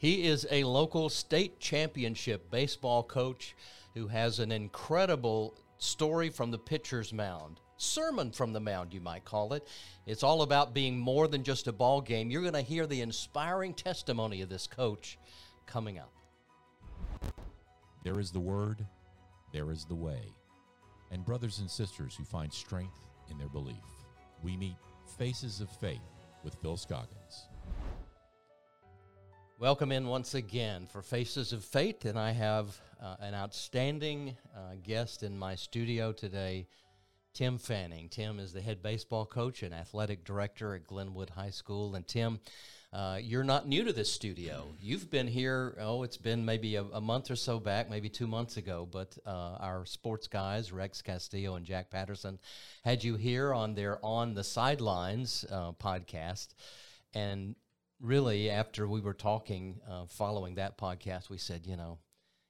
He is a local state championship baseball coach who has an incredible story from the pitcher's mound. Sermon from the mound, you might call it. It's all about being more than just a ball game. You're going to hear the inspiring testimony of this coach coming up. There is the word, there is the way. And brothers and sisters who find strength in their belief. We meet Faces of Faith with Phil Scoggins. Welcome in once again for Faces of Faith, and I have uh, an outstanding uh, guest in my studio today, Tim Fanning. Tim is the head baseball coach and athletic director at Glenwood High School. And Tim, uh, you're not new to this studio. You've been here, oh, it's been maybe a, a month or so back, maybe two months ago, but uh, our sports guys, Rex Castillo and Jack Patterson, had you here on their On the Sidelines uh, podcast. And really, after we were talking uh, following that podcast, we said, you know,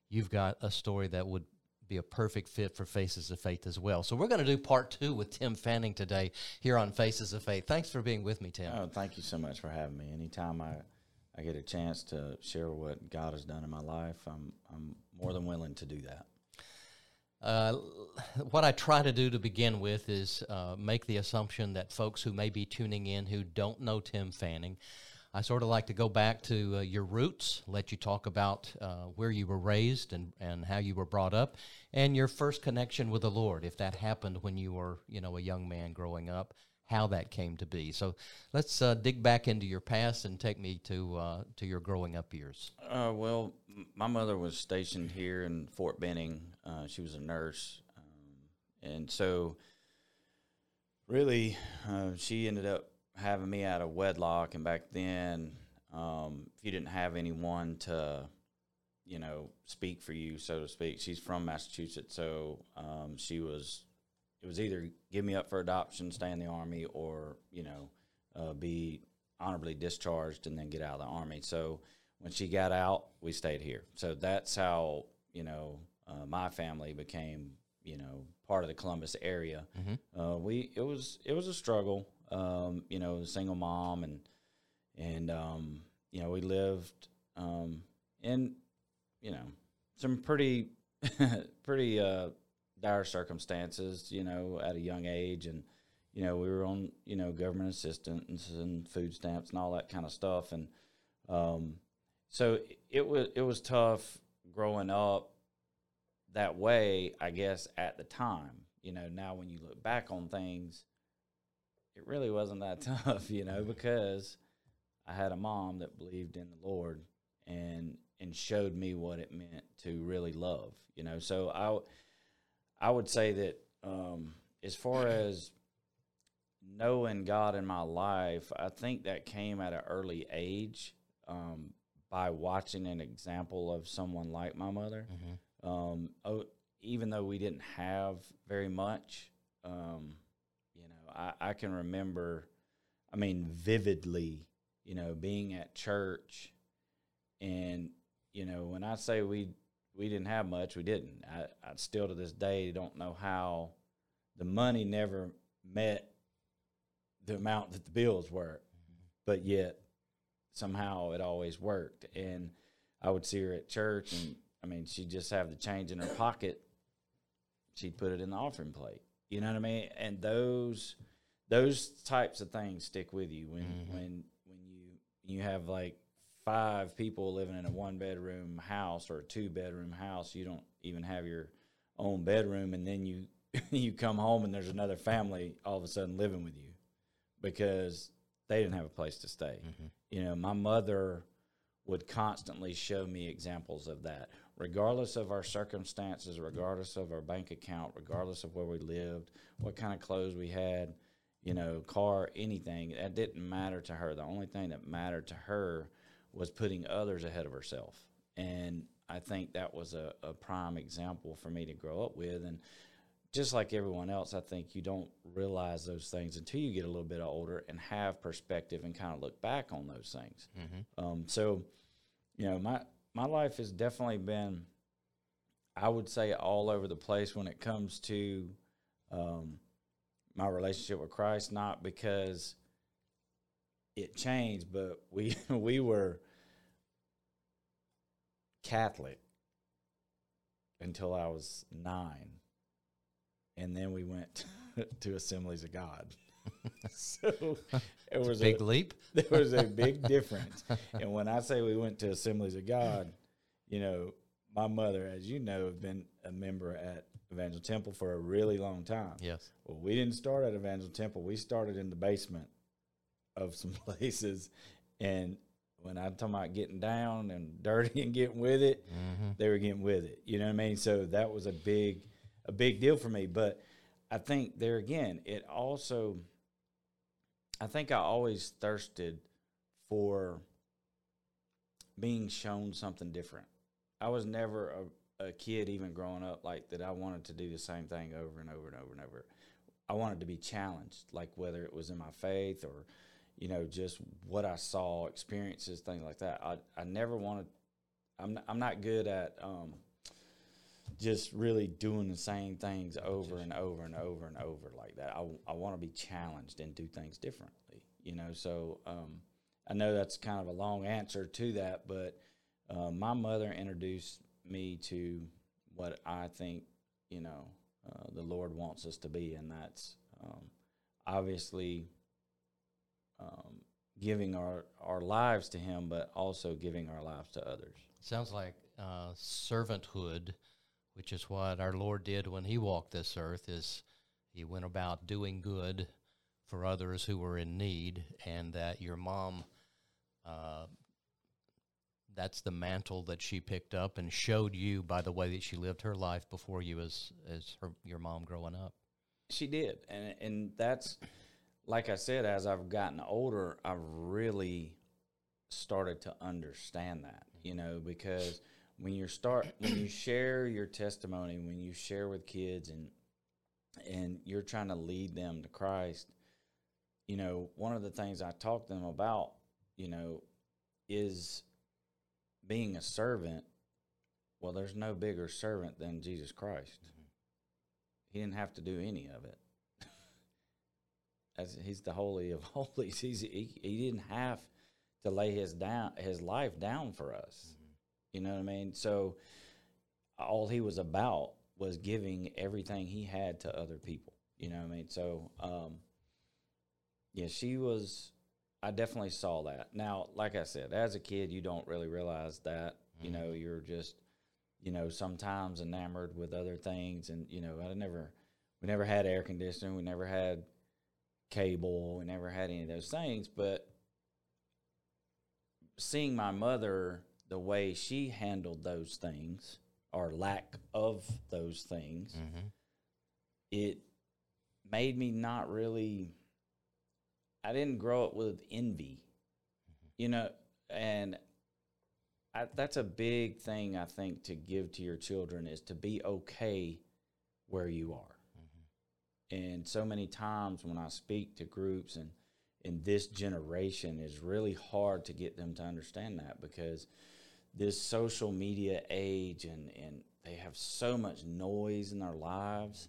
you've got a story that would be a perfect fit for Faces of Faith as well. So we're going to do part two with Tim Fanning today here on Faces of Faith. Thanks for being with me, Tim. Oh, thank you so much for having me. Anytime I, I get a chance to share what God has done in my life, I'm, I'm more than willing to do that. Uh, what I try to do to begin with is uh, make the assumption that folks who may be tuning in who don't know Tim Fanning I sort of like to go back to uh, your roots, let you talk about uh, where you were raised and, and how you were brought up, and your first connection with the Lord, if that happened when you were, you know, a young man growing up, how that came to be. So let's uh, dig back into your past and take me to uh, to your growing up years. Uh, well, my mother was stationed here in Fort Benning. Uh, she was a nurse, um, and so really, she ended up having me out of wedlock, and back then, um, if you didn't have anyone to, you know, speak for you, so to speak, she's from Massachusetts, so um, she was. It was either give me up for adoption, stay in the army, or you know, uh, be honorably discharged and then get out of the army. So when she got out, we stayed here. So that's how you know uh, my family became you know part of the Columbus area. Mm-hmm. Uh, we it was it was a struggle um, you know, single mom, and and um, you know, we lived um, in you know some pretty pretty uh, dire circumstances, you know, at a young age, and you know, we were on you know government assistance and food stamps and all that kind of stuff, and um, so it was it was tough growing up that way, I guess, at the time. You know, now when you look back on things, it really wasn't that tough, you know, because I had a mom that believed in the Lord and and showed me what it meant to really love, you know. So I I would say that um, as far as knowing God in my life, I think that came at an early age um, by watching an example of someone like my mother. Mm-hmm. Um, oh, even though we didn't have very much, um, I, I can remember, I mean, vividly, you know, being at church, and you know, when I say we we didn't have much, we didn't. I, I still to this day don't know how the money never met the amount that the bills were, mm-hmm. but yet somehow it always worked. And I would see her at church, and I mean, she'd just have the change in her pocket. She'd put it in the offering plate. You know what I mean? And those those types of things stick with you when mm-hmm. when when you you have like five people living in a one bedroom house or a two bedroom house. You don't even have your own bedroom, and then you you come home and there's another family all of a sudden living with you because they didn't have a place to stay. Mm-hmm. You know, my mother would constantly show me examples of that regardless of our circumstances, regardless of our bank account, regardless of where we lived, what kind of clothes we had, you know, car, anything. That didn't matter to her. The only thing that mattered to her was putting others ahead of herself. And I think that was a, a prime example for me to grow up with. And just like everyone else, I think you don't realize those things until you get a little bit older and have perspective and kind of look back on those things. Mm-hmm. Um, so, you know, my my life has definitely been, I would say, all over the place when it comes to um, my relationship with Christ. Not because it changed, but we we were Catholic until I was nine, and then we went to Assemblies of God. so it was a Big a, leap. there was a big difference. And when I say we went to Assemblies of God, you know, my mother, as you know, have been a member at Evangel Temple for a really long time. Yes. Well, we didn't start at Evangel Temple. We started in the basement of some places. And when I'm talking about getting down and dirty and getting with it, Mm-hmm. they were getting with it. You know what I mean? So that was a big, a big deal for me. But I think there again, it also, I think I always thirsted for being shown something different. I was never a, a kid, even growing up, like that. I wanted to do the same thing over and over and over and over. I wanted to be challenged, like whether it was in my faith or, you know, just what I saw, experiences, things like that. I I never wanted. I'm I'm not good at um, just really doing the same things over and over and over and over like that. I, I want to be challenged and do things differently, you know. So um, I know that's kind of a long answer to that, but uh, my mother introduced me to what I think, you know, uh, the Lord wants us to be, and that's um, obviously um, giving our, our lives to Him, but also giving our lives to others. Sounds like uh, servanthood, which is what our Lord did when He walked this earth. Is He went about doing good for others who were in need, and that your mom, uh, that's the mantle that she picked up and showed you by the way that she lived her life before you as as her your mom growing up. She did, and and that's like I said. As I've gotten older, I've really started to understand that. You know, because when you start when you share your testimony, when you share with kids, and and you're trying to lead them to Christ, you know, one of the things I talk to them about, you know, is being a servant. Well, there's no bigger servant than Jesus Christ. He didn't have to do any of it. As he's the holy of holies, he's he, he didn't have to lay his down his life down for us. You know what I mean? So all he was about was giving everything he had to other people. You know what I mean? So um, yeah, she was. I definitely saw that. Now, like I said, as a kid, you don't really realize that. You know, you're just you know, sometimes enamored with other things. And, you know, I never, we never had air conditioning. We never had cable. We never had any of those things. But seeing my mother, the way she handled those things or lack of those things, Mm-hmm. it made me not really, I didn't grow up with envy, you know, and I, that's a big thing I think to give to your children is to be okay where you are. And so many times when I speak to groups and in this generation is really hard to get them to understand that because this social media age and, and they have so much noise in their lives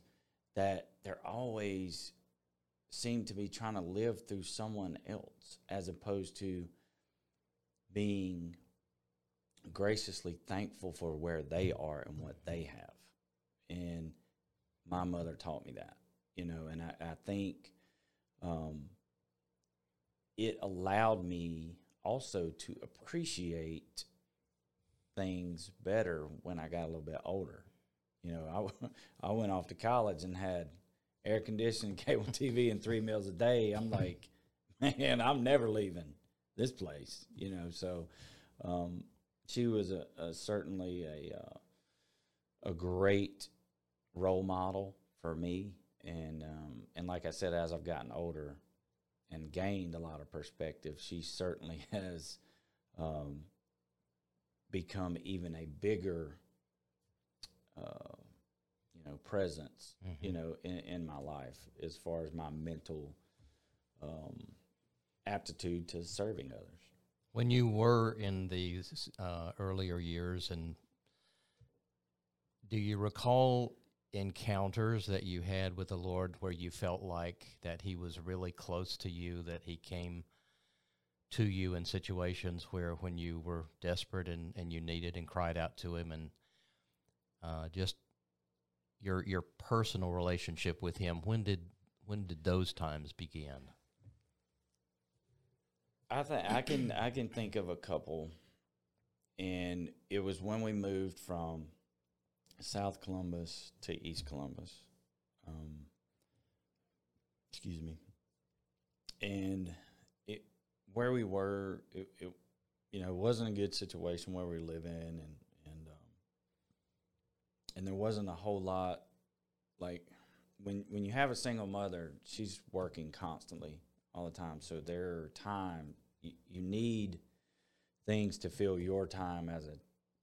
that they're always seem to be trying to live through someone else as opposed to being graciously thankful for where they are and what they have. And my mother taught me that, you know, and I, I think um, it allowed me also to appreciate things better when I got a little bit older. You know, I, I went off to college and had air conditioning, cable TV, and three meals a day. I'm like, man, I'm never leaving this place. You know, so um, she was a, a certainly a uh, a great role model for me, and um, and like I said, as I've gotten older and gained a lot of perspective, she certainly has um, become even a bigger, uh, you know, presence, you know, in, in my life as far as my mental um, aptitude to serving others. When you were in these uh, earlier years, and do you recall encounters that you had with the Lord where you felt like that He was really close to you, that He came to you in situations where when you were desperate and, and you needed and cried out to him and uh, just your your personal relationship with him when did when did those times begin I think I can I can think of a couple, and it was when we moved from South Columbus to East Columbus. Um, excuse me. And where we were, it, it you know wasn't a good situation where we live in, and and um, and there wasn't a whole lot like when when you have a single mother, she's working constantly all the time. So there are time you, you need things to fill your time as a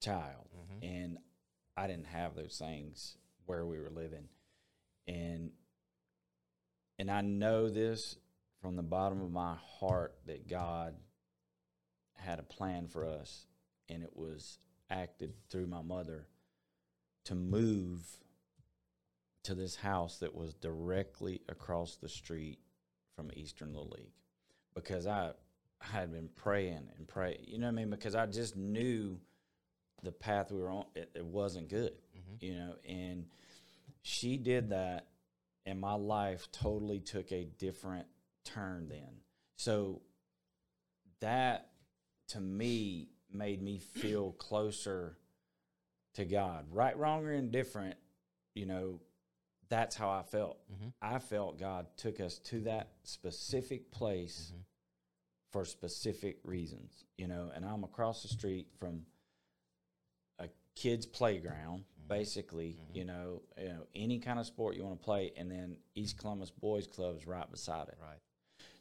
child, and I didn't have those things where we were living, and and I know this from the bottom of my heart that God had a plan for us, and it was acted through my mother to move to this house that was directly across the street from Eastern Little League. Because I, I had been praying and praying, you know what I mean? Because I just knew the path we were on, it, it wasn't good, mm-hmm. you know, and she did that, and my life totally took a different turn then. So that to me made me feel closer to God. Right, wrong, or indifferent, you know, that's how I felt. Mm-hmm. I felt God took us to that specific place mm-hmm. for specific reasons, you know, and I'm across the street from a kid's playground, mm-hmm. basically, you know, you know, any kind of sport you want to play, and then East Columbus Boys Club is right beside it. right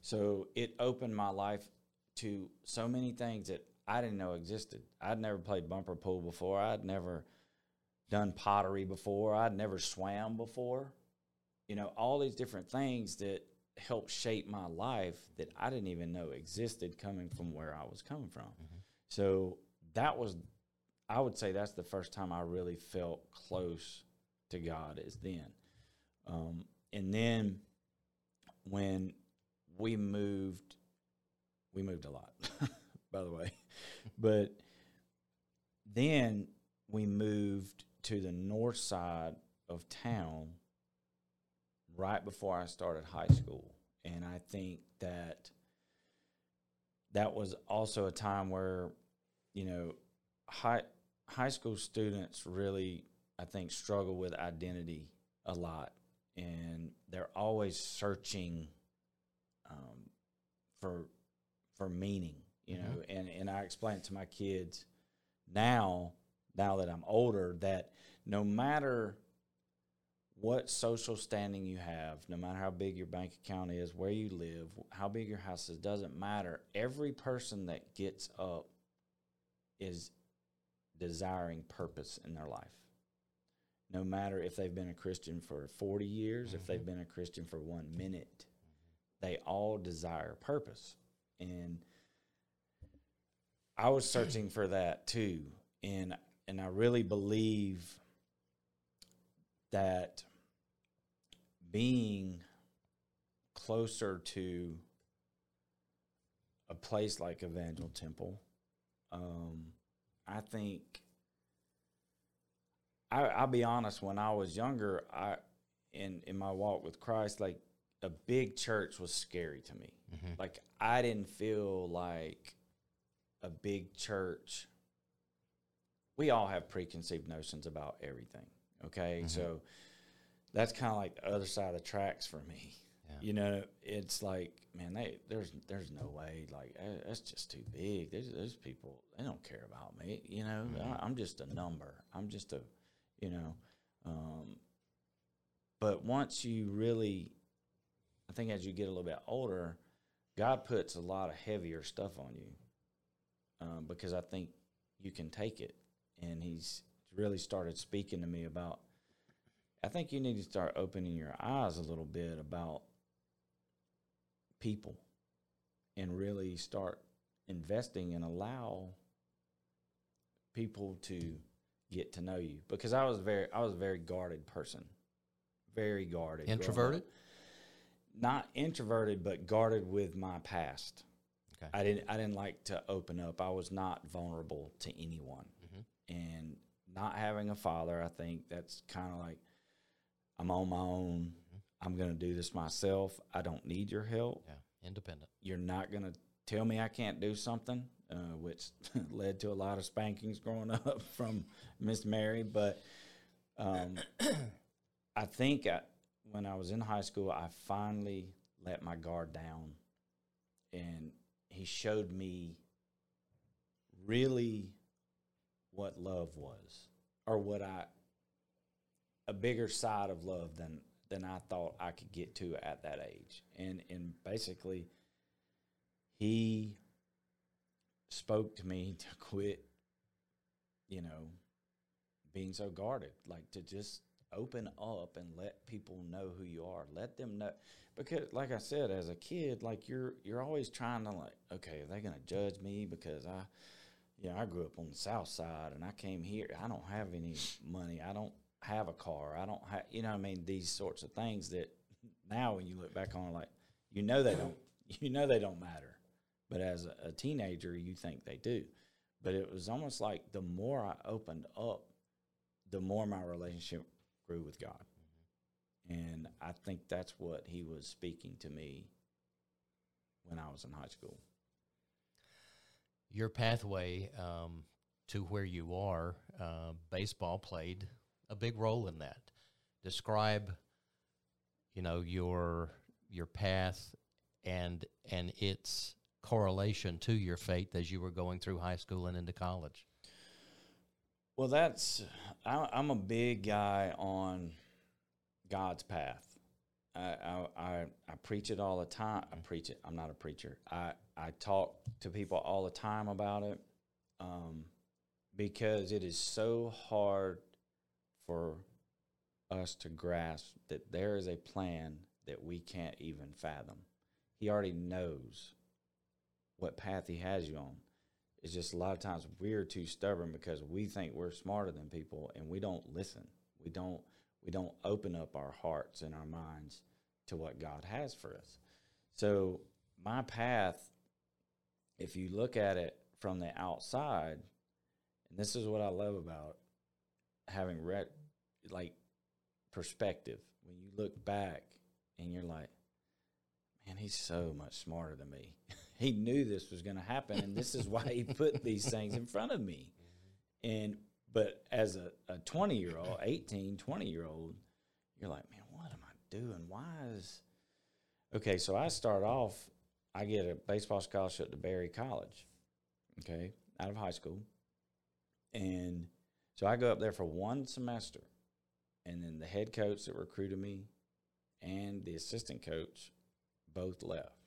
So it opened my life to so many things that I didn't know existed. I'd never played bumper pool before. I'd never done pottery before. I'd never swam before. You know, all these different things that helped shape my life that I didn't even know existed coming from where I was coming from. So that was, I would say that's the first time I really felt close to God is then. Um, and then when we moved, we moved a lot, by the way, but then we moved to the north side of town right before I started high school. And I think that that was also a time where, you know, high high school students really I think struggle with identity a lot and they're always searching um, for for meaning, you know, and, and I explain it to my kids now, now that I'm older, that no matter what social standing you have, no matter how big your bank account is, where you live, how big your house is, doesn't matter. Every person that gets up is desiring purpose in their life. No matter if they've been a Christian for 40 years, if they've been a Christian for one minute, they all desire purpose. And I was searching for that too. And and I really believe that being closer to a place like Evangel Temple, um, I think I, I'll be honest. When I was younger, I in in my walk with Christ, like a big church was scary to me. Like I didn't feel like a big church. We all have preconceived notions about everything. Okay, so that's kind of like the other side of the tracks for me. Yeah. You know, it's like, man, they there's there's no way. Like eh, that's just too big. There's those people they don't care about me. You know, I, I'm just a number. I'm just a, you know, um, but once you really, I think as you get a little bit older, God puts a lot of heavier stuff on you um, because I think you can take it. And He's really started speaking to me about, I think you need to start opening your eyes a little bit about people and really start investing and allow people to get to know you because I was very I was a very guarded person. Very guarded. introverted not introverted, but guarded with my past. Okay. I didn't I didn't like to open up. I was not vulnerable to anyone. Mhm. And not having a father, I think that's kind of like I'm on my own. I'm going to do this myself. I don't need your help. Yeah, independent. You're not going to tell me I can't do something, uh, which led to a lot of spankings growing up from Miss Mary. But um, I think I, when I was in high school, I finally let my guard down, and he showed me really what love was, or what I a bigger side of love than than I thought I could get to at that age, and and basically, he spoke to me to quit, you know, being so guarded, like to just open up and let people know who you are. Let them know because like I said as a kid, like you're you're always trying to like, okay, are they going to judge me because I you know, I grew up on the south side and I came here. I don't have any money. I don't have a car. I don't have, you know I mean, these sorts of things that now when you look back on like you know they don't you know they don't matter. But as a, a teenager, you think they do. But it was almost like the more I opened up, the more my relationship grew with God. And I think that's what he was speaking to me when I was in high school. Your pathway um, to where you are, uh, baseball played a big role in that. Describe, you know, your your path and and its correlation to your faith as you were going through high school and into college. Well, that's I'm a big guy on God's path. I, I I I preach it all the time. I preach it. I'm not a preacher. I I talk to people all the time about it, um, because it is so hard for us to grasp that there is a plan that we can't even fathom. He already knows what path he has you on. It's just a lot of times we're too stubborn because we think we're smarter than people and we don't listen. We don't we don't open up our hearts and our minds to what God has for us. So my path, if you look at it from the outside, and this is what I love about having read like perspective. When you look back and you're like, man, he's so much smarter than me. he knew this was going to happen, and this is why he put these things in front of me. And but as a, a 20 year old, 18, 20 year old, you're like, man, what am I doing? Why is okay? So I start off, I get a baseball scholarship to Berry College, okay, out of high school, and so I go up there for one semester, and then the head coach that recruited me and the assistant coach both left.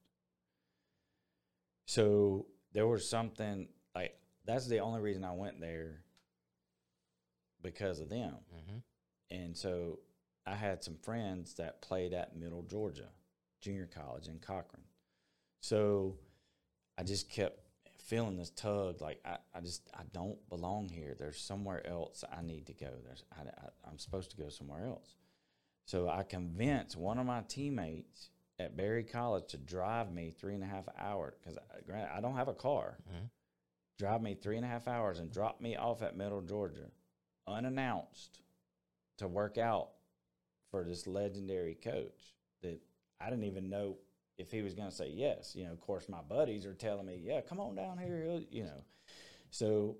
So there was something like that's the only reason I went there because of them. Mm-hmm. And so I had some friends that played at Middle Georgia Junior College in Cochran. So I just kept feeling this tug like I, I just I don't belong here. There's somewhere else I need to go. There's I, I, I'm supposed to go somewhere else. So I convinced one of my teammates at Berry College to drive me three and a half hours because granted I don't have a car. Mhm. Drive me three and a half hours and drop me off at Middle Georgia, unannounced, to work out for this legendary coach that I didn't even know if he was going to say yes. You know, of course, my buddies are telling me, "Yeah, come on down here." You know, so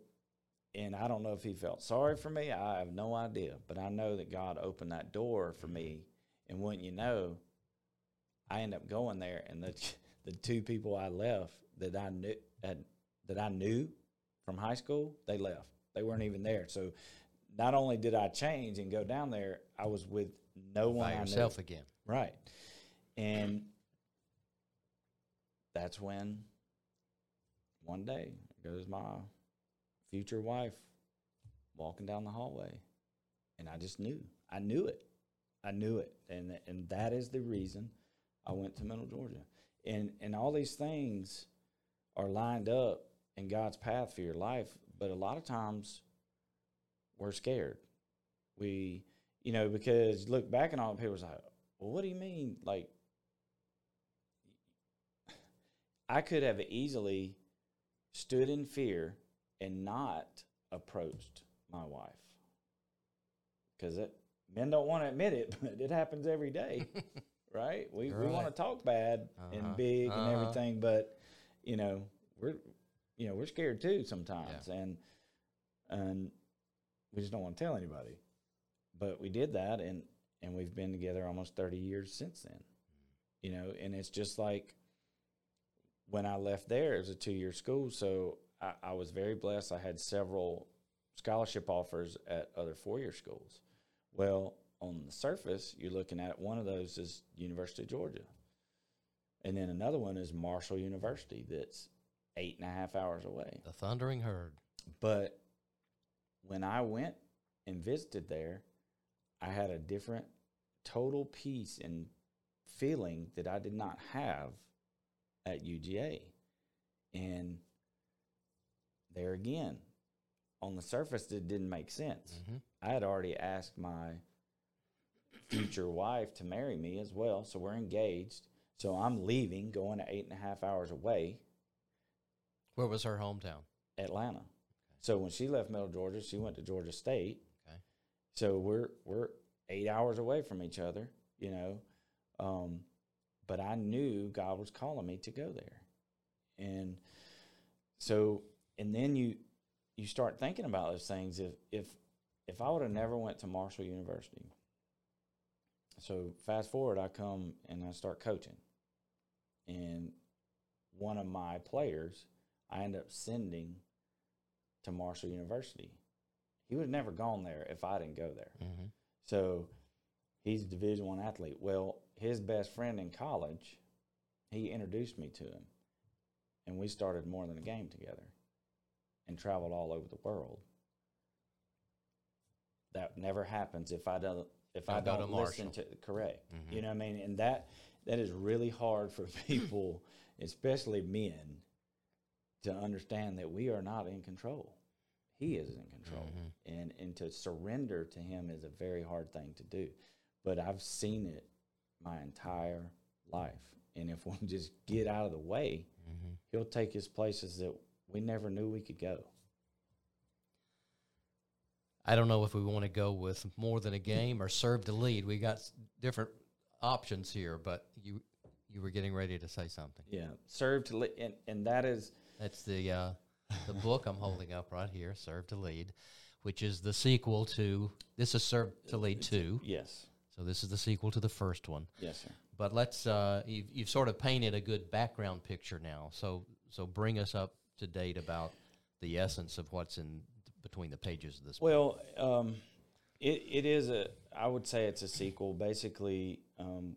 and I don't know if he felt sorry for me. I have no idea, but I know that God opened that door for me, and wouldn't you know, I end up going there, and the the two people I left that I knew had, that I knew from high school, they left. They weren't even there. So not only did I change and go down there, I was with no one By yourself again. Right. And that's when one day goes my future wife walking down the hallway. And I just knew. I knew it. I knew it. And and that is the reason I went to Middle Georgia. And and all these things are lined up in God's path for your life, but a lot of times we're scared. We you know, because look back and all the people's like, well, what do you mean? Like, I could have easily stood in fear and not approached my wife because men don't want to admit it, but it happens every day, right? We we want to talk bad Uh-huh. and big and Uh-huh. everything, but you know we're you know we're scared too sometimes, and and we just don't want to tell anybody. But we did that, and and we've been together almost thirty years since then. You know, and it's just like when I left there, it was a two year school, so I, I was very blessed. I had several scholarship offers at other four year schools. Well, on the surface, you're looking at one of those is University of Georgia, and then another one is Marshall University, that's eight and a half hours away. The Thundering Herd. But when I went and visited there, I had a different total peace and feeling that I did not have at UGA. And there again, on the surface, it didn't make sense. hmm I had already asked my future wife to marry me as well, so we're engaged. So I'm leaving, going eight and a half hours away, Where was her hometown? Atlanta. So when she left Middle Georgia, she went to Georgia State. Okay. So we're we're eight hours away from each other, you know. Um, but I knew God was calling me to go there, and so and then you you start thinking about those things. If if if I would have never went to Marshall University, so fast forward, I come and I start coaching, and one of my players, I end up sending to Marshall University. He would have never gone there if I didn't go there. hmm So he's a Division One athlete. Well, his best friend in college, he introduced me to him, and we started more than a game together, and traveled all over the world. That never happens if I don't if I Don't to listen to correct. Mhm. You know what I mean? And that that is really hard for people, especially men, to understand that we are not in control. He is in control. Mhm. And and to surrender to him is a very hard thing to do. But I've seen it my entire life. And if we just get out of the way, hmm he'll take us places that we never knew we could go. I don't know if we want to go with more than a game or Serve to Lead. We got different options here, but you you were getting ready to say something. Yeah. Serve to lead, and, and that is That's the uh, the book I'm holding up right here, Serve to Lead, which is the sequel to this is Serve to Lead two. yes. So this is the sequel to the first one. Yes, sir. But let's uh, you've, you've sort of painted a good background picture now. So so bring us up to date about the essence of what's in between the pages of this. Well, um, it it is a. I would say it's a sequel. Basically, um,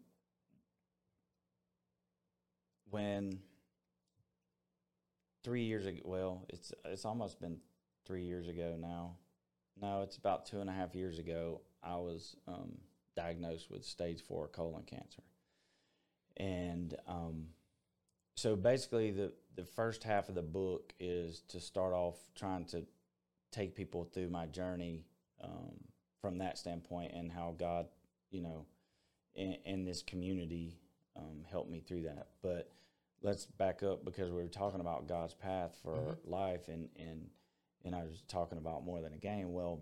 when three years ago, well, it's it's almost been three years ago now. No, it's about two and a half years ago. I was um, diagnosed with stage four colon cancer, and um, so basically, the the first half of the book is to start off trying to take people through my journey um, from that standpoint and how God, you know, in, in this community um, helped me through that. But let's back up because we were talking about God's path for Mhm. life, and and and I was talking about more than a game. Well,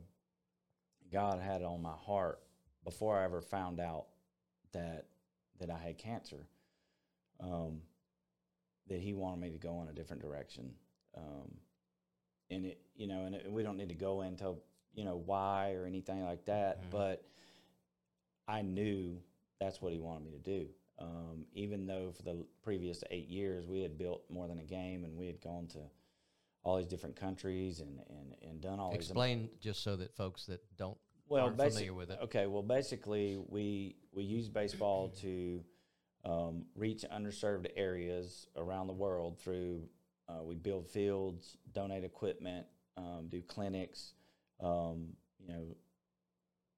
God had it on my heart before I ever found out that that I had cancer. Um, that He wanted me to go in a different direction. Um, and it you know and it, we don't need to go into you know why or anything like that Mhm. but i knew that's what he wanted me to do um, even though for the previous eight years we had built more than a game and we had gone to all these different countries and and, and done all these Explain just so that folks that don't well, familiar with it. Okay, well, basically, we we use baseball to um, reach underserved areas around the world through. Uh, we build fields, donate equipment, um, do clinics, um, you know,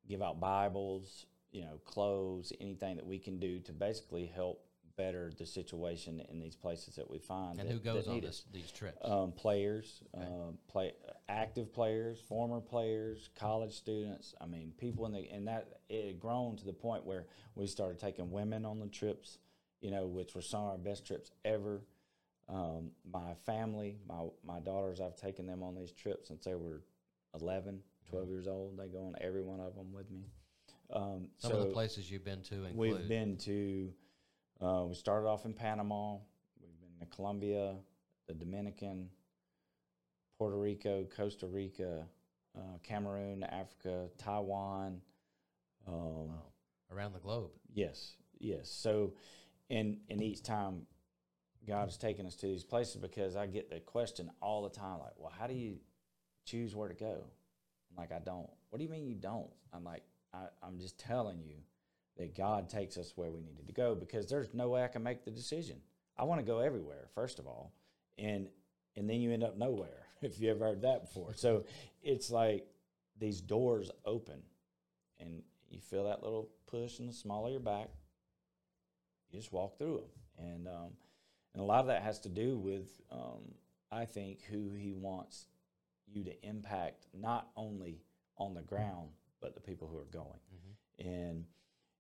give out Bibles, you know, clothes, anything that we can do to basically help better the situation in these places that we find. and that- who goes on this, these trips. um, players, Okay. um, play active players, former players, college students. I mean, people in the and that it had grown to the point where we started taking women on the trips, you know, which were some of our best trips ever. Um, my family, my my daughters, I've taken them on these trips since they were 11, 12 years old. They go on every one of them with me. Um, Some so of the places you've been to include. we've been to. Uh, we started off in Panama. We've been to Colombia, the Dominican, Puerto Rico, Costa Rica, uh, Cameroon, Africa, Taiwan. Um, Wow. around the globe. Yes, yes. So, and and each time, God has taken us to these places because I get the question all the time, like, "Well, how do you choose where to go?" I'm like, "I don't." What do you mean you don't? I'm like, I, "I'm just telling you that God takes us where we needed to go because there's no way I can make the decision. I want to go everywhere, first of all, and and then you end up nowhere. If you ever heard that before, so it's like these doors open, and you feel that little push in the small of your back. You just walk through them, and um, and a lot of that has to do with um, I think who He wants you to impact, not only on the ground but the people who are going. And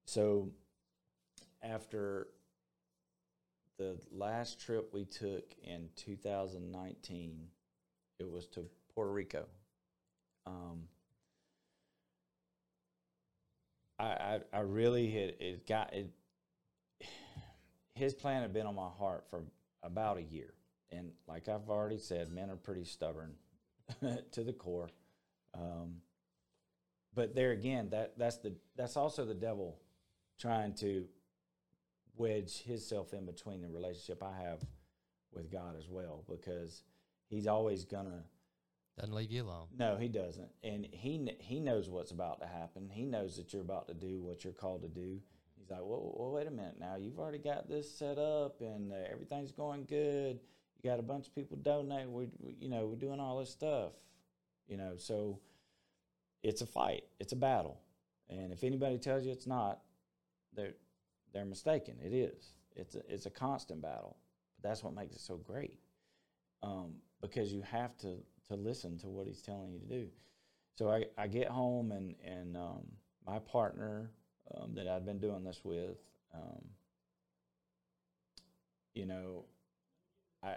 so after the last trip we took in 2019, it was to Puerto Rico. Um, I, I, I really had it got it. His plan had been on my heart for about a year, and like I've already said, men are pretty stubborn to the core. Um, but there again, that that's the that's also the devil trying to wedge himself in between the relationship I have with God as well, because he's always gonna Doesn't leave you alone. no, he doesn't, and he he knows what's about to happen. He knows that you're about to do what you're called to do. He's like, well, well wait a minute now. You've already got this set up, and uh, everything's going good. You got a bunch of people donate. We, we, you know, we're doing all this stuff. You know, so it's a fight. It's a battle, and if anybody tells you it's not, they're they're mistaken. It is. It's a, it's a constant battle. But that's what makes it so great um, because you have to to listen to what he's telling you to do. So I, I get home and and um, my partner um, that I'd been doing this with, um, you know, I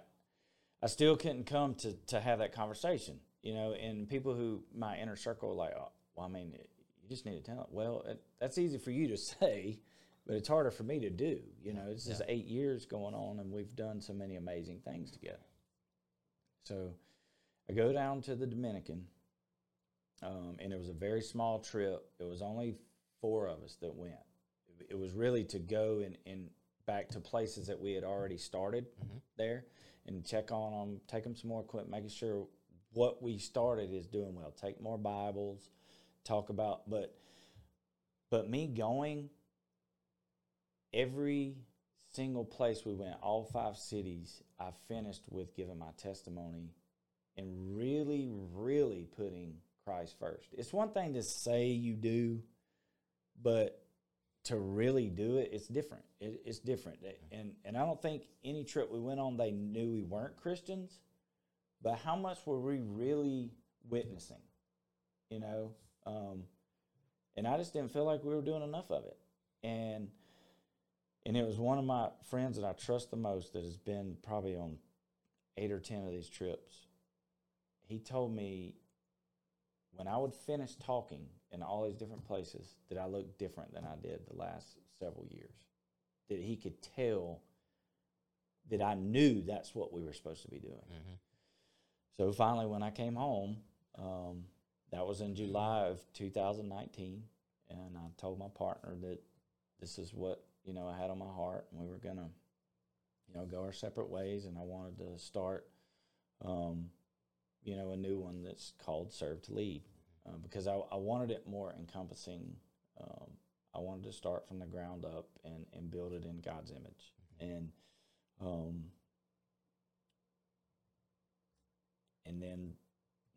I still couldn't come to to have that conversation. You know, and people who my inner circle are like, oh, well, I mean, you just need to tell it. Well, it, that's easy for you to say, but it's harder for me to do. You know, it's just Yeah. eight years going on, and we've done so many amazing things together. So I go down to the Dominican, um, and it was a very small trip. It was only four of us that went. It, was really to go and, and back to places that we had already started Mhm. there and check on them, take them some more equipment, making sure what we started is doing well. Take more Bibles, talk about, but but me going every single place we went, all five cities, I finished with giving my testimony and really, really putting Christ first. It's one thing to say you do, but to really do it, it's different. It, it's different. And and I don't think any trip we went on, they knew we weren't Christians. But how much were we really witnessing? You know, um, and I just didn't feel like we were doing enough of it. And and it was one of my friends that I trust the most that has been probably on eight or ten of these trips. He told me when I would finish talking in all these different places that I looked different than I did the last several years. That he could tell that I knew that's what we were supposed to be doing. Mhm. So finally, when I came home, um, that was in July of 2019, and I told my partner that this is what you know I had on my heart, and we were gonna, you know, go our separate ways, and I wanted to start, um, you know, a new one that's called Serve to Lead, uh, because I, I wanted it more encompassing. Um, I wanted to start from the ground up and and build it in God's image, and um, and then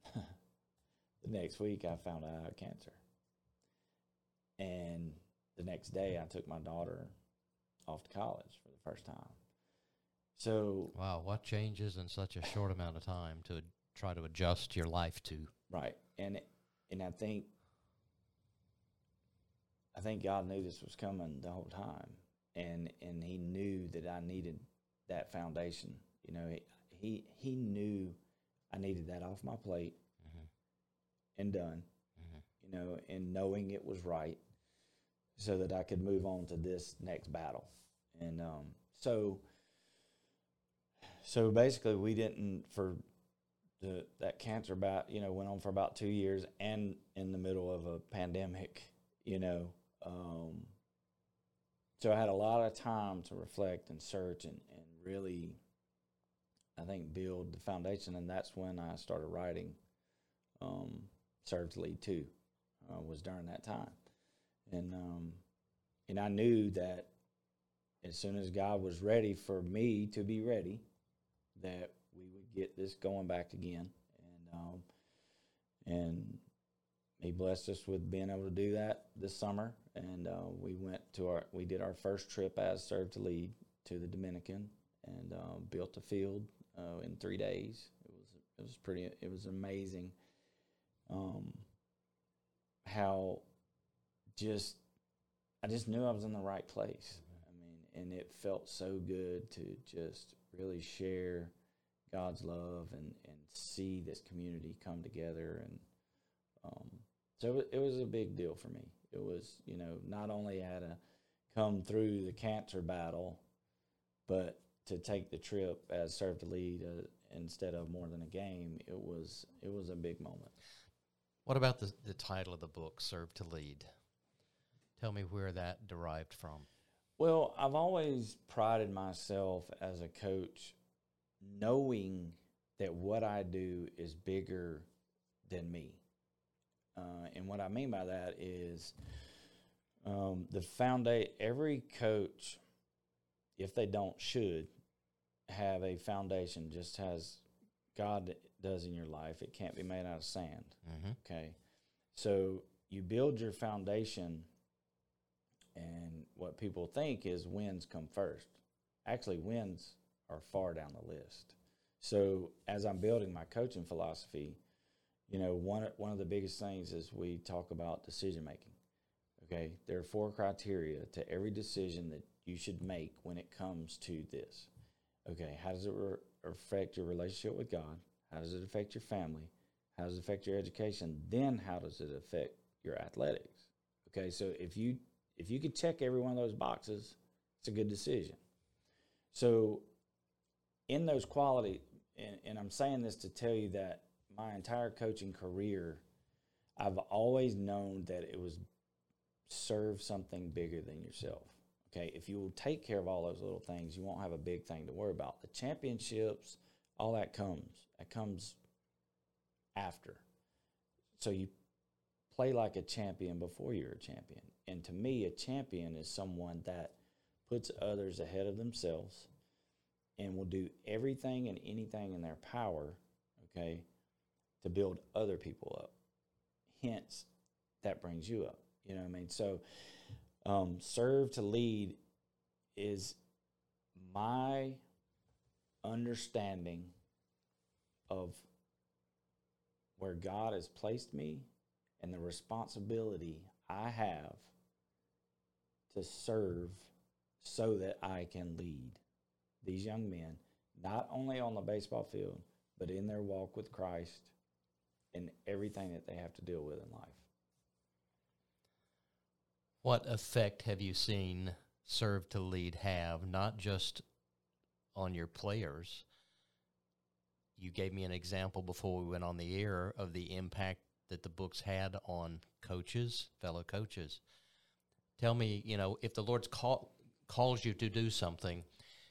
the next week I found out I had cancer. And the next day I took my daughter off to college for the first time. So, Wow, what changes in such a short amount of time to try to adjust your life to? right. And and I think I think God knew this was coming the whole time. And and he knew that I needed that foundation You know, he he, he knew I needed that off my plate Mhm. and done. Mhm. You know, and knowing it was right, so that I could move on to this next battle. And um, so, so basically, we didn't for the that cancer bat. You know, went on for about two years, and in the middle of a pandemic. You know, um, so I had a lot of time to reflect and search and, and really, I think, build the foundation. And that's when I started writing um, Serve to Lead 2, uh, was during that time. And, um, and I knew that as soon as God was ready for me to be ready, that get this going back again. And, um, and he blessed us with being able to do that this summer, and uh, we went to our we did our first trip as serve to lead to the Dominican, and uh, built a field uh, in three days. It was it was pretty it was amazing. Um, how just I just knew I was in the right place. I mean, and it felt so good to just really share God's love and and see this community come together and. Um, so it, it was a big deal for me. It was, you know, not only had to come through the cancer battle, but to take the trip as serve to lead uh, instead of more than a game. It was it was a big moment. What about the, the title of the book, Serve to Lead? Tell me where that derived from. Well, I've always prided myself as a coach, knowing that what I do is bigger than me. Uh, and what I mean by that is um, the foundation, every coach, if they don't, should have a foundation, just has God does in your life. It can't be made out of sand. Mm-hmm. Okay. So you build your foundation, and what people think is wins come first. Actually, wins are far down the list. So as I'm building my coaching philosophy, you know, one one of the biggest things is we talk about decision making. Okay, there are four criteria to every decision that you should make when it comes to this. Okay, how does it re- affect your relationship with God? How does it affect your family? How does it affect your education? Then how does it affect your athletics? Okay, so if you if you could check every one of those boxes, it's a good decision. So in those quality, and, and I'm saying this to tell you that my entire coaching career, I've always known that it was serve something bigger than yourself. Okay, if you will take care of all those little things, you won't have a big thing to worry about. The championships, all that comes. That comes after. So you play like a champion before you're a champion. And to me, a champion is someone that puts others ahead of themselves and will do everything and anything in their power, okay, to build other people up. Hence, that brings you up. You know what I mean? So, um, serve to lead is my understanding of where God has placed me and the responsibility I have to serve so that I can lead these young men, not only on the baseball field, but in their walk with Christ and everything that they have to deal with in life. What effect have you seen Serve to Lead have, not just on your players? You gave me an example before we went on the air of the impact that the books had on coaches, fellow coaches. Tell me, you know, if the Lord's call, calls you to do something,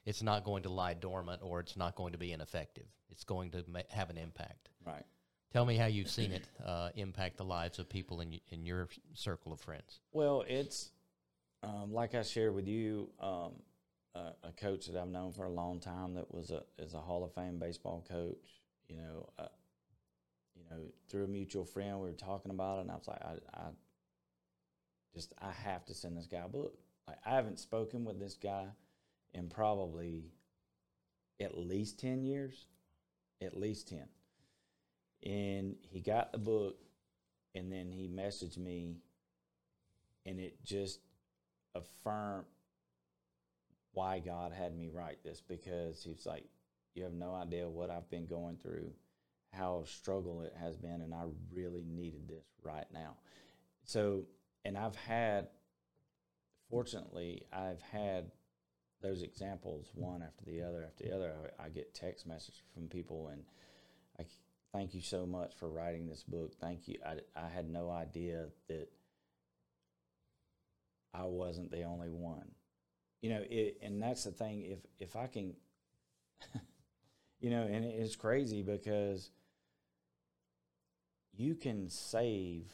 it's not going to lie dormant or it's not going to be ineffective. It's going to ma- have an impact. Right. Tell me how you've seen it uh, impact the lives of people in, in your circle of friends. Well, it's um, like I shared with you, um, a, a coach that I've known for a long time that was a is a Hall of Fame baseball coach. You know, uh, you know, through a mutual friend, we were talking about it, and I was like, I, I just I have to send this guy a book. Like I haven't spoken with this guy in probably at least ten years, at least ten. And he got the book, and then he messaged me, and it just affirmed why God had me write this because he's like, You have no idea what I've been going through, how struggle it has been, and I really needed this right now. So, and I've had, fortunately, I've had those examples one after the other after the other. I, I get text messages from people, and I thank you so much for writing this book. Thank you. I, I had no idea that I wasn't the only one. You know, it, and that's the thing. If if I can, you know, and it's crazy because you can save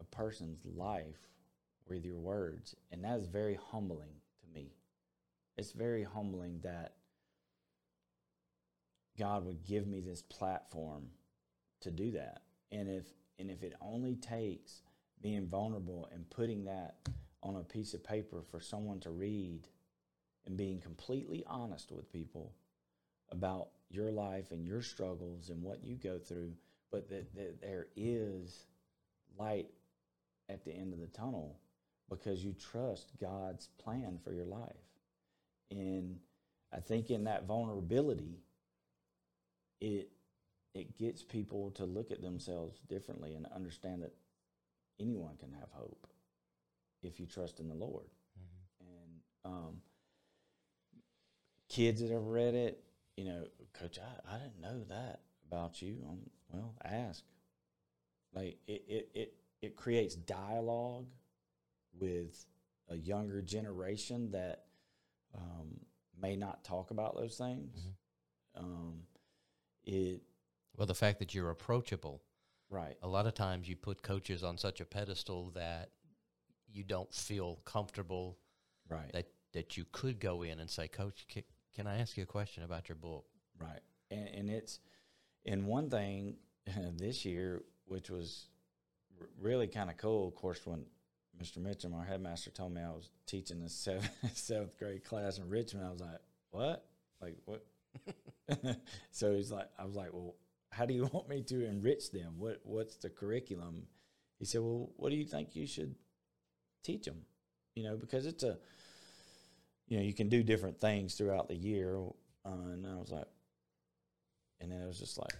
a person's life with your words, and that is very humbling. It's very humbling that God would give me this platform to do that. And if and if it only takes being vulnerable and putting that on a piece of paper for someone to read and being completely honest with people about your life and your struggles and what you go through, but that, that there is light at the end of the tunnel because you trust God's plan for your life. And I think in that vulnerability, it it gets people to look at themselves differently and understand that anyone can have hope if you trust in the Lord. And um, kids that have read it, you know, Coach, I, I didn't know that about you. Um, well, ask. Like it, it, it, it creates dialogue with a younger generation that um, may not talk about those things. Um, it Well, the fact that you're approachable, right, a lot of times you put coaches on such a pedestal that you don't feel comfortable right, that that you could go in and say, "Coach, ca- can I ask you a question about your book?" right, and and it's and one thing this year, which was really kind of cool. Of course, when Mr. Mitchum, our headmaster, told me I was teaching the seventh, seventh grade class in Richmond, I was like, "What? Like what?" so he's like, I was like, "Well, how do you want me to enrich them? What What's the curriculum?" He said, "Well, what do you think you should teach them? You know, because it's a, you know, you can do different things throughout the year." Uh, and I was like, and then it was just like,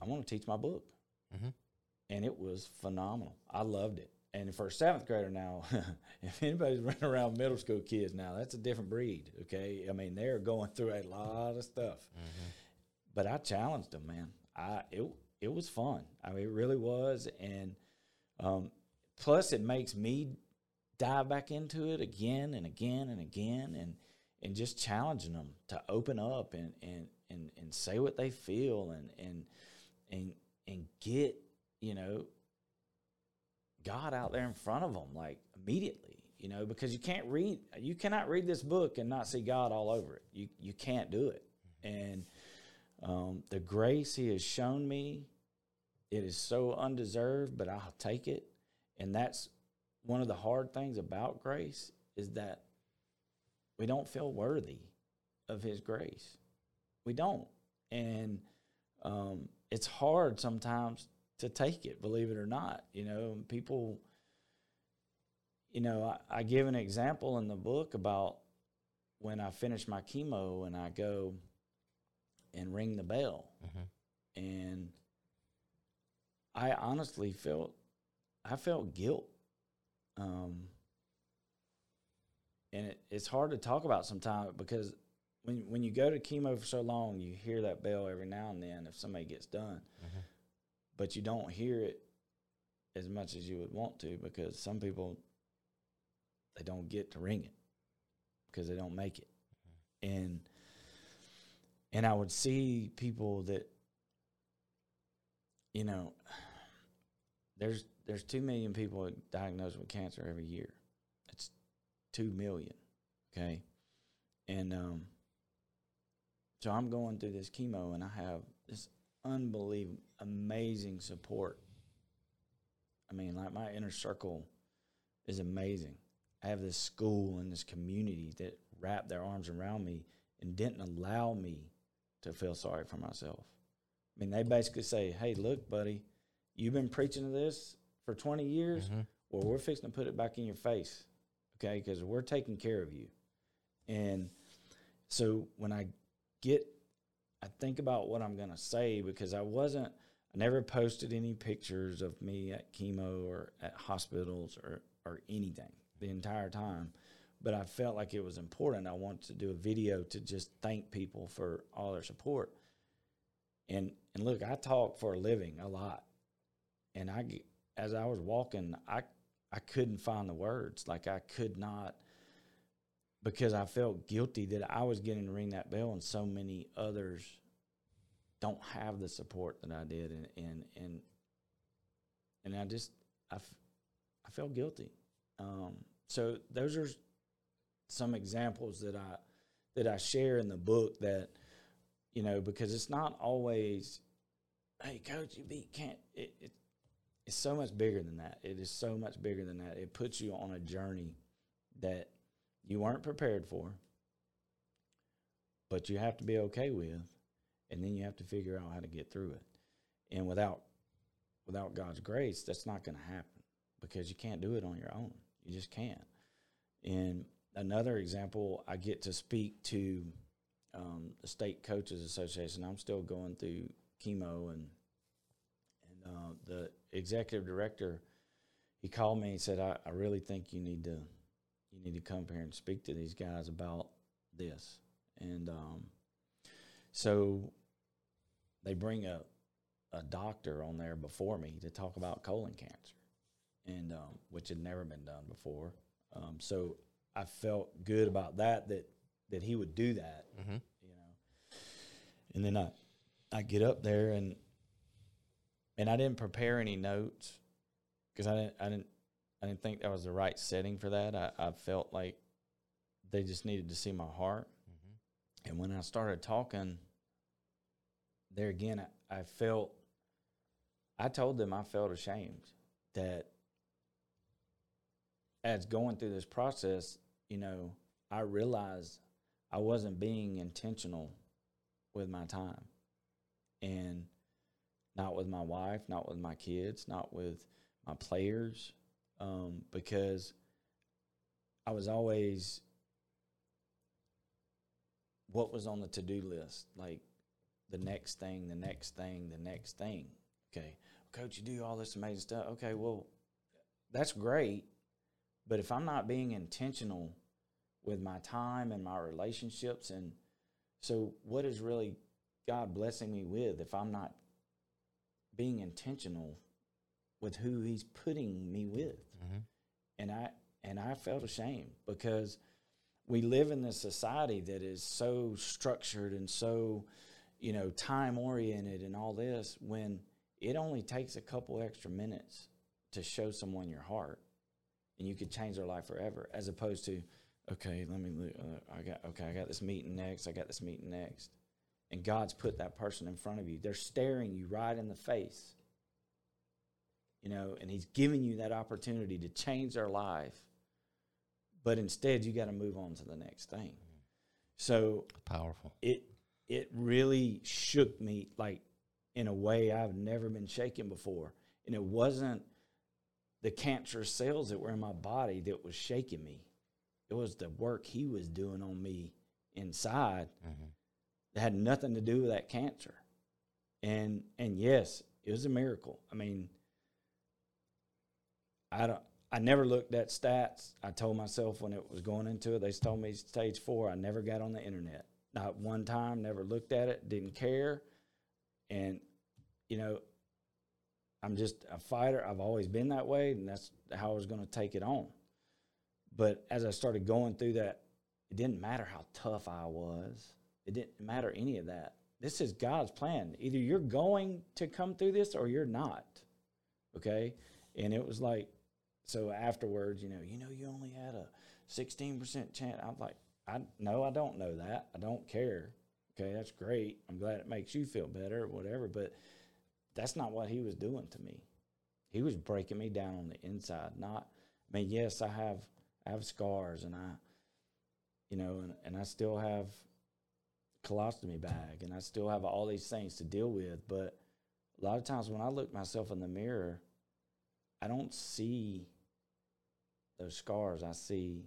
I want to teach my book Mm-hmm. and it was phenomenal. I loved it. And for a seventh grader now, if anybody's running around middle school kids now, that's a different breed. Okay, I mean they're going through a lot of stuff. But I challenged them, man. I it it was fun. I mean, it really was. And um, plus, it makes me dive back into it again and again and again, and and just challenging them to open up and and and, and say what they feel and and and and get you know God out there in front of them like immediately you know because you can't read you cannot read this book and not see God all over it. You you can't do it. And um, the grace he has shown me it is so undeserved but I'll take it. And that's one of the hard things about grace is that we don't feel worthy of his grace. We don't. And um, it's hard sometimes to take it, believe it or not. You know, people, you know, I, I give an example in the book about when I finish my chemo and I go and ring the bell. Mm-hmm. And I honestly felt, I felt guilt. Um, and it, it's hard to talk about sometimes because when when you go to chemo for so long, you hear that bell every now and then if somebody gets done, Mm-hmm. But you don't hear it as much as you would want to because some people they don't get to ring it because they don't make it, and and I would see people that you know there's there's two million people diagnosed with cancer every year. It's two million, okay, and um, so I'm going through this chemo, and I have this unbelievable, amazing support. I mean, like my inner circle is amazing. I have this school and this community that wrapped their arms around me and didn't allow me to feel sorry for myself. I mean, they basically say, "Hey, look, buddy, you've been preaching to this for 20 years. Mm-hmm. Well, we're fixing to put it back in your face, okay? Because we're taking care of you." And so when I get, I think about what I'm going to say because I wasn't, I never posted any pictures of me at chemo or at hospitals or, or anything the entire time. But I felt like it was important. I wanted to do a video to just thank people for all their support. And and look, I talk for a living a lot, and I as I was walking, I I couldn't find the words. Like I could not because I felt guilty that I was getting to ring that bell, and so many others don't have the support that I did, and and and and I just I, f- I felt guilty. Um, so those are some examples that I that I share in the book that you know because it's not always hey coach you beat can't it, it it's so much bigger than that. It is so much bigger than that. It puts you on a journey that you weren't prepared for but you have to be okay with and then you have to figure out how to get through it. And without without God's grace that's not going to happen because you can't do it on your own. You just can't. And another example, I get to speak to um, the state coaches association. I'm still going through chemo, and and uh, the executive director, he called me and said, I, "I really think you need to you need to come here and speak to these guys about this." And um, so they bring a a doctor on there before me to talk about colon cancer, and um, which had never been done before. Um, so I felt good about that that that he would do that, Mm-hmm. you know. And then I I get up there and and I didn't prepare any notes because I didn't I didn't I didn't think that was the right setting for that. I, I felt like they just needed to see my heart. Mm-hmm. And when I started talking, there again, I, I felt, I told them I felt ashamed that as going through this process, you know, I realized I wasn't being intentional with my time and not with my wife, not with my kids, not with my players, um, because I was always what was on the to do list, like the next thing, the next thing, the next thing. Okay, coach, you do all this amazing stuff. Okay, well, that's great, but if I'm not being intentional with my time and my relationships, and so what is really God blessing me with if I'm not being intentional with who He's putting me with? Mm-hmm. and I and I felt ashamed because we live in this society that is so structured and so you know time oriented and all this when it only takes a couple extra minutes to show someone your heart and you could change their life forever as opposed to okay let me look uh, I got okay I got this meeting next I got this meeting next and God's put that person in front of you they're staring you right in the face you know, and he's giving you that opportunity to change their life. But instead, you got to move on to the next thing. So Powerful. it it really shook me like in a way I've never been shaken before. And it wasn't the cancerous cells that were in my body that was shaking me. It was the work he was doing on me inside Mm-hmm. that had nothing to do with that cancer. And and yes, it was a miracle. I mean, I don't. I never looked at stats. I told myself when it was going into it, they told me stage four. I never got on the internet. Not one time. Never looked at it. Didn't care. And you know, I'm just a fighter. I've always been that way, and that's how I was going to take it on. But as I started going through that, it didn't matter how tough I was. It didn't matter any of that. This is God's plan. Either you're going to come through this or you're not. Okay? And it was like, so afterwards, you know, you know, you only had a 16% chance. I'm like, I no, I don't know that. I don't care. Okay, that's great. I'm glad it makes you feel better whatever, but that's not what he was doing to me. He was breaking me down on the inside. Not, I mean, yes, I have, I have scars, and I, you know, and, and I still have colostomy bag, and I still have all these things to deal with. But a lot of times when I look myself in the mirror, I don't see those scars. I see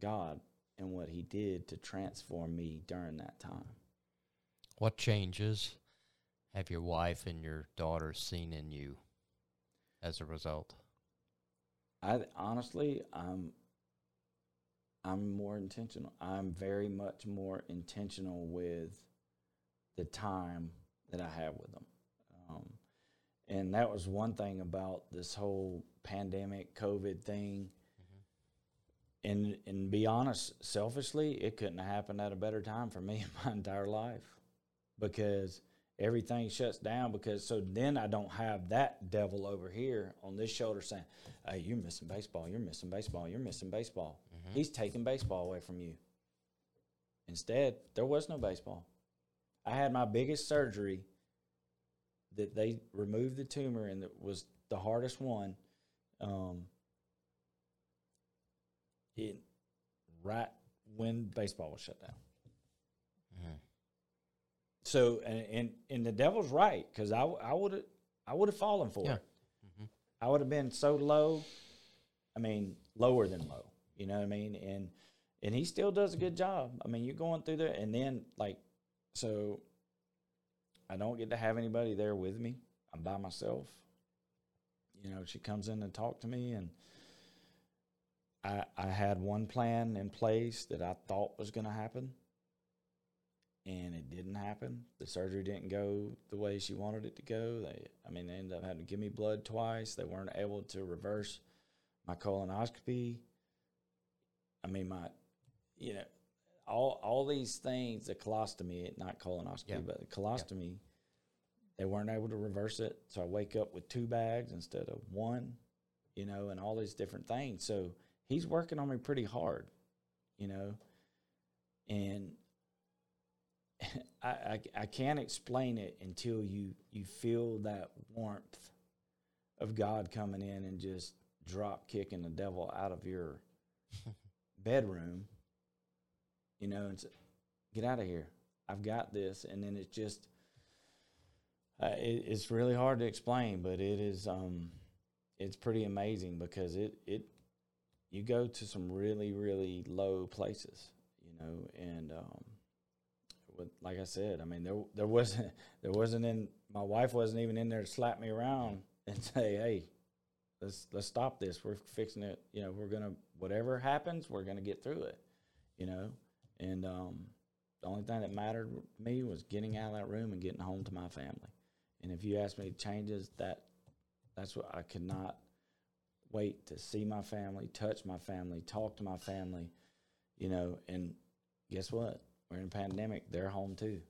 God and what He did to transform me during that time. What changes have your wife and your daughter seen in you as a result? I honestly, I'm I'm more intentional. I'm very much more intentional with the time that I have with them. Um, and that was one thing about this whole pandemic COVID thing. And and be honest, selfishly, it couldn't have happened at a better time for me in my entire life because everything shuts down because so then I don't have that devil over here on this shoulder saying, Hey, you're missing baseball, you're missing baseball, you're missing baseball. He's taking baseball away from you. Instead, there was no baseball. I had my biggest surgery that they removed the tumor and it was the hardest one. Um, it right when baseball was shut down. Mm-hmm. So and and, and the devil's right because I I would have I would have fallen for Yeah. it. I would have been so low. I mean, lower than low. You know what I mean? And and he still does a good job. I mean, you're going through there, and then like, so I don't get to have anybody there with me. I'm by myself. You know, she comes in and talk to me, and I I had one plan in place that I thought was going to happen, and it didn't happen. The surgery didn't go the way she wanted it to go. They, I mean, they ended up having to give me blood twice. They weren't able to reverse my colonoscopy. I mean, my, you know, all all these things, the colostomy, not colonoscopy, Yeah. but the colostomy, they weren't able to reverse it. So I wake up with two bags instead of one, you know, and all these different things. So he's working on me pretty hard, you know, and I, I I can't explain it until you you feel that warmth of God coming in and just drop kicking the devil out of your bedroom, you know, and say, get out of here. I've got this, and then it's just uh, it, it's really hard to explain, but it is um it's pretty amazing because it it you go to some really really low places, you know, and um with, like I said, I mean there there wasn't there wasn't in my wife wasn't even in there to slap me around and say, "Hey, let's let's stop this. We're fixing it. You know, we're gonna whatever happens, we're gonna get through it. You know, and um, the only thing that mattered to me was getting out of that room and getting home to my family. And if you ask me changes, that that's what I could not wait to see my family, touch my family, talk to my family. You know, and guess what? We're in a pandemic. They're home too.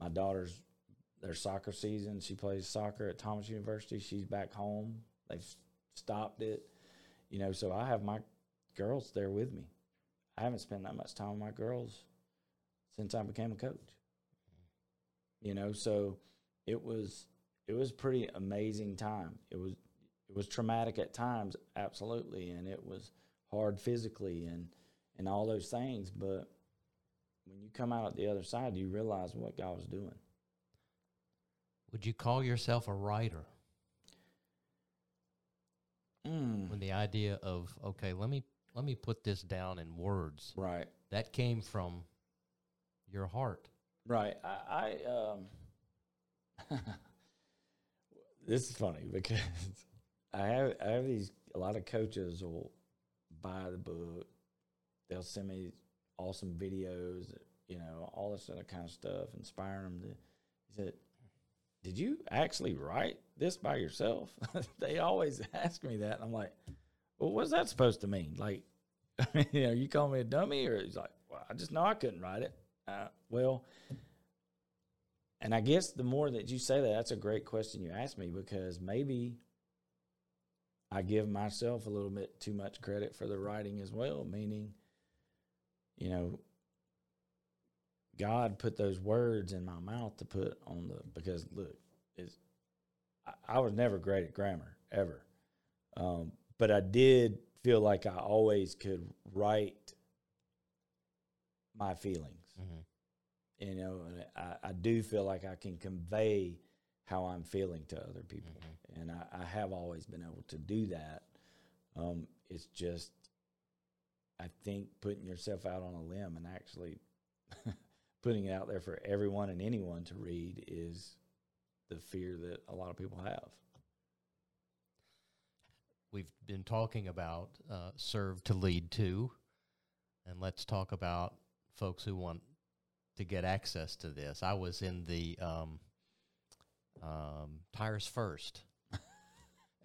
My daughter's their soccer season. She plays soccer at Thomas University. She's back home. They've stopped it. You know, so I have my girls there with me. I haven't spent that much time with my girls since I became a coach. You know, so it was it was pretty amazing time. It was it was traumatic at times, absolutely, and it was hard physically and and all those things, but when you come out at the other side, you realize what God was doing. Would you call yourself a writer? Mm. When the idea of okay, let me let me put this down in words. Right. That came from your heart. Right. I, I um this is funny because I have I have these a lot of coaches will buy the book. They'll send me awesome videos, you know, all this other kind of stuff, inspiring them to he said, Did you actually write this by yourself? they always ask me that. I'm like, Well, what's that supposed to mean? Like you know, you call me a dummy or he's like, Well, I just know I couldn't write it. Uh, well, and I guess the more that you say that, that's a great question you ask me because maybe I give myself a little bit too much credit for the writing as well, meaning, you know, God put those words in my mouth to put on the because look, is I, I was never great at grammar ever, um, but I did feel like I always could write my feelings Mm-hmm. you know and I, I do feel like i can convey how i'm feeling to other people and I, I have always been able to do that um, it's just i think putting yourself out on a limb and actually putting it out there for everyone and anyone to read is the fear that a lot of people have. We've been talking about uh, serve to lead to, and let's talk about folks who want to get access to this. I was in the um, um, Tires First,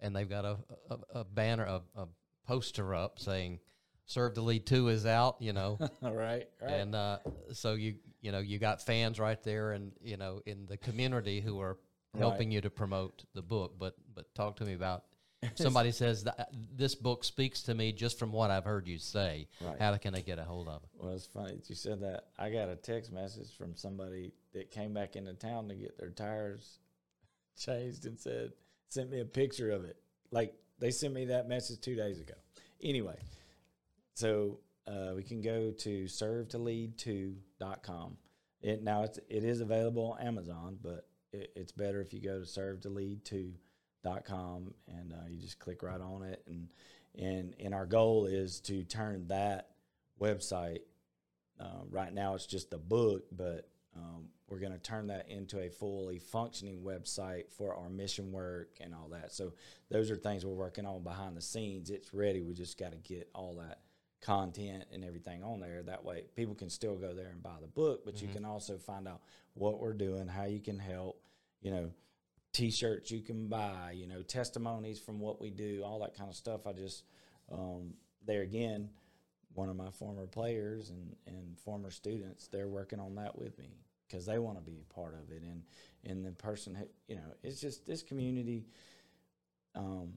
and they've got a, a, a banner, a, a poster up saying "Serve to Lead Two is out." You know, All right, right. and uh, so you you know you got fans right there, and you know in the community who are helping you to promote the book. But but talk to me about. Somebody says that this book speaks to me just from what I've heard you say. Right. How can they get a hold of it? Well, it's funny that you said that. I got a text message from somebody that came back into town to get their tires changed and said, sent me a picture of it. Like they sent me that message two days ago. Anyway, so uh, we can go to servetolead2.com. It now it's it is available on Amazon, but it, it's better if you go to serve to servetolead2.com and uh, you just click right on it and and and our goal is to turn that website. Uh, right now, it's just a book, but um, we're going to turn that into a fully functioning website for our mission work and all that. So those are things we're working on behind the scenes. It's ready. We just got to get all that content and everything on there. That way, people can still go there and buy the book, but you can also find out what we're doing, how you can help. You know, t-shirts you can buy. You know, testimonies from what we do, all that kind of stuff. I just um, there again one of my former players and, and former students, they're working on that with me because they want to be a part of it. And, and the person, you know, it's just this community um,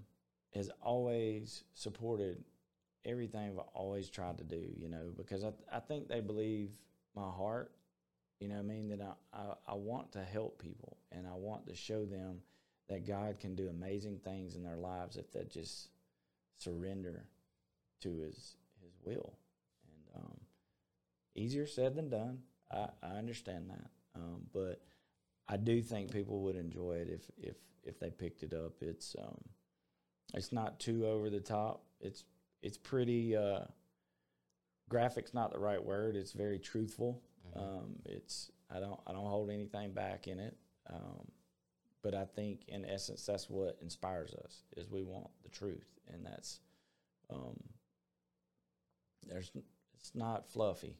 has always supported everything I've always tried to do, you know, because I, I think they believe my heart, you know I mean, that I, I, I want to help people and I want to show them that God can do amazing things in their lives if they just surrender to his his will. And um, easier said than done. I, I understand that, um, but I do think people would enjoy it if if if they picked it up. It's um, it's not too over the top. It's it's pretty. Uh, graphics not the right word. It's very truthful. Um, it's I don't I don't hold anything back in it. Um, but I think in essence that's what inspires us is we want the truth, and that's um, there's it's not fluffy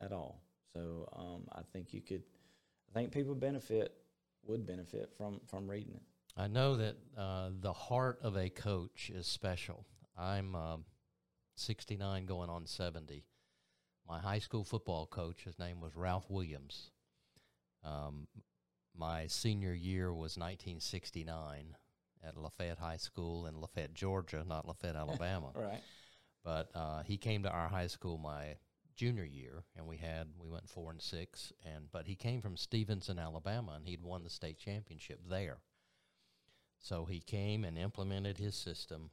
at all. So um, I think you could, I think people benefit would benefit from from reading it. I know that uh, the heart of a coach is special. I'm um 69 going on 70. My high school football coach, his name was Ralph Williams. Um, my senior year was 1969 at Lafayette High School in Lafayette, Georgia, not Lafayette, Alabama. Right. But uh, he came to our high school my junior year, and we had we went four and six. And but he came from Stevenson, Alabama, and he'd won the state championship there. So he came and implemented his system.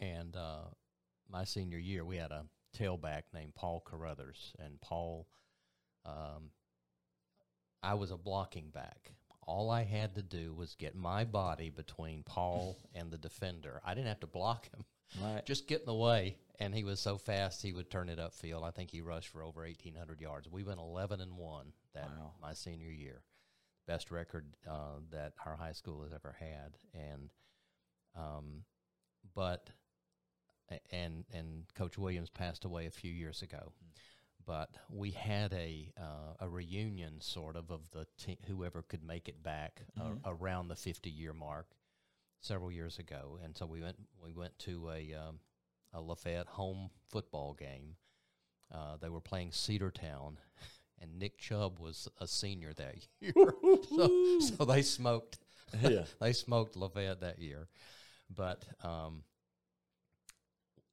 And uh, my senior year, we had a tailback named Paul Carruthers, and Paul, um, I was a blocking back. All I had to do was get my body between Paul and the defender. I didn't have to block him Right. just get in the way. And he was so fast, he would turn it upfield. I think he rushed for over 1,800 yards. We went 11 and 1 that Wow. my senior year. Best record uh, that our high school has ever had. And, um, but, and, and Coach Williams passed away a few years ago. But we had a uh, a reunion sort of of the te- whoever could make it back uh, around the 50 year mark several years ago, and so we went we went to a um, a Lafayette home football game. Uh, they were playing Cedartown, and Nick Chubb was a senior that year, so so they smoked Yeah. they smoked Lafayette that year. But um,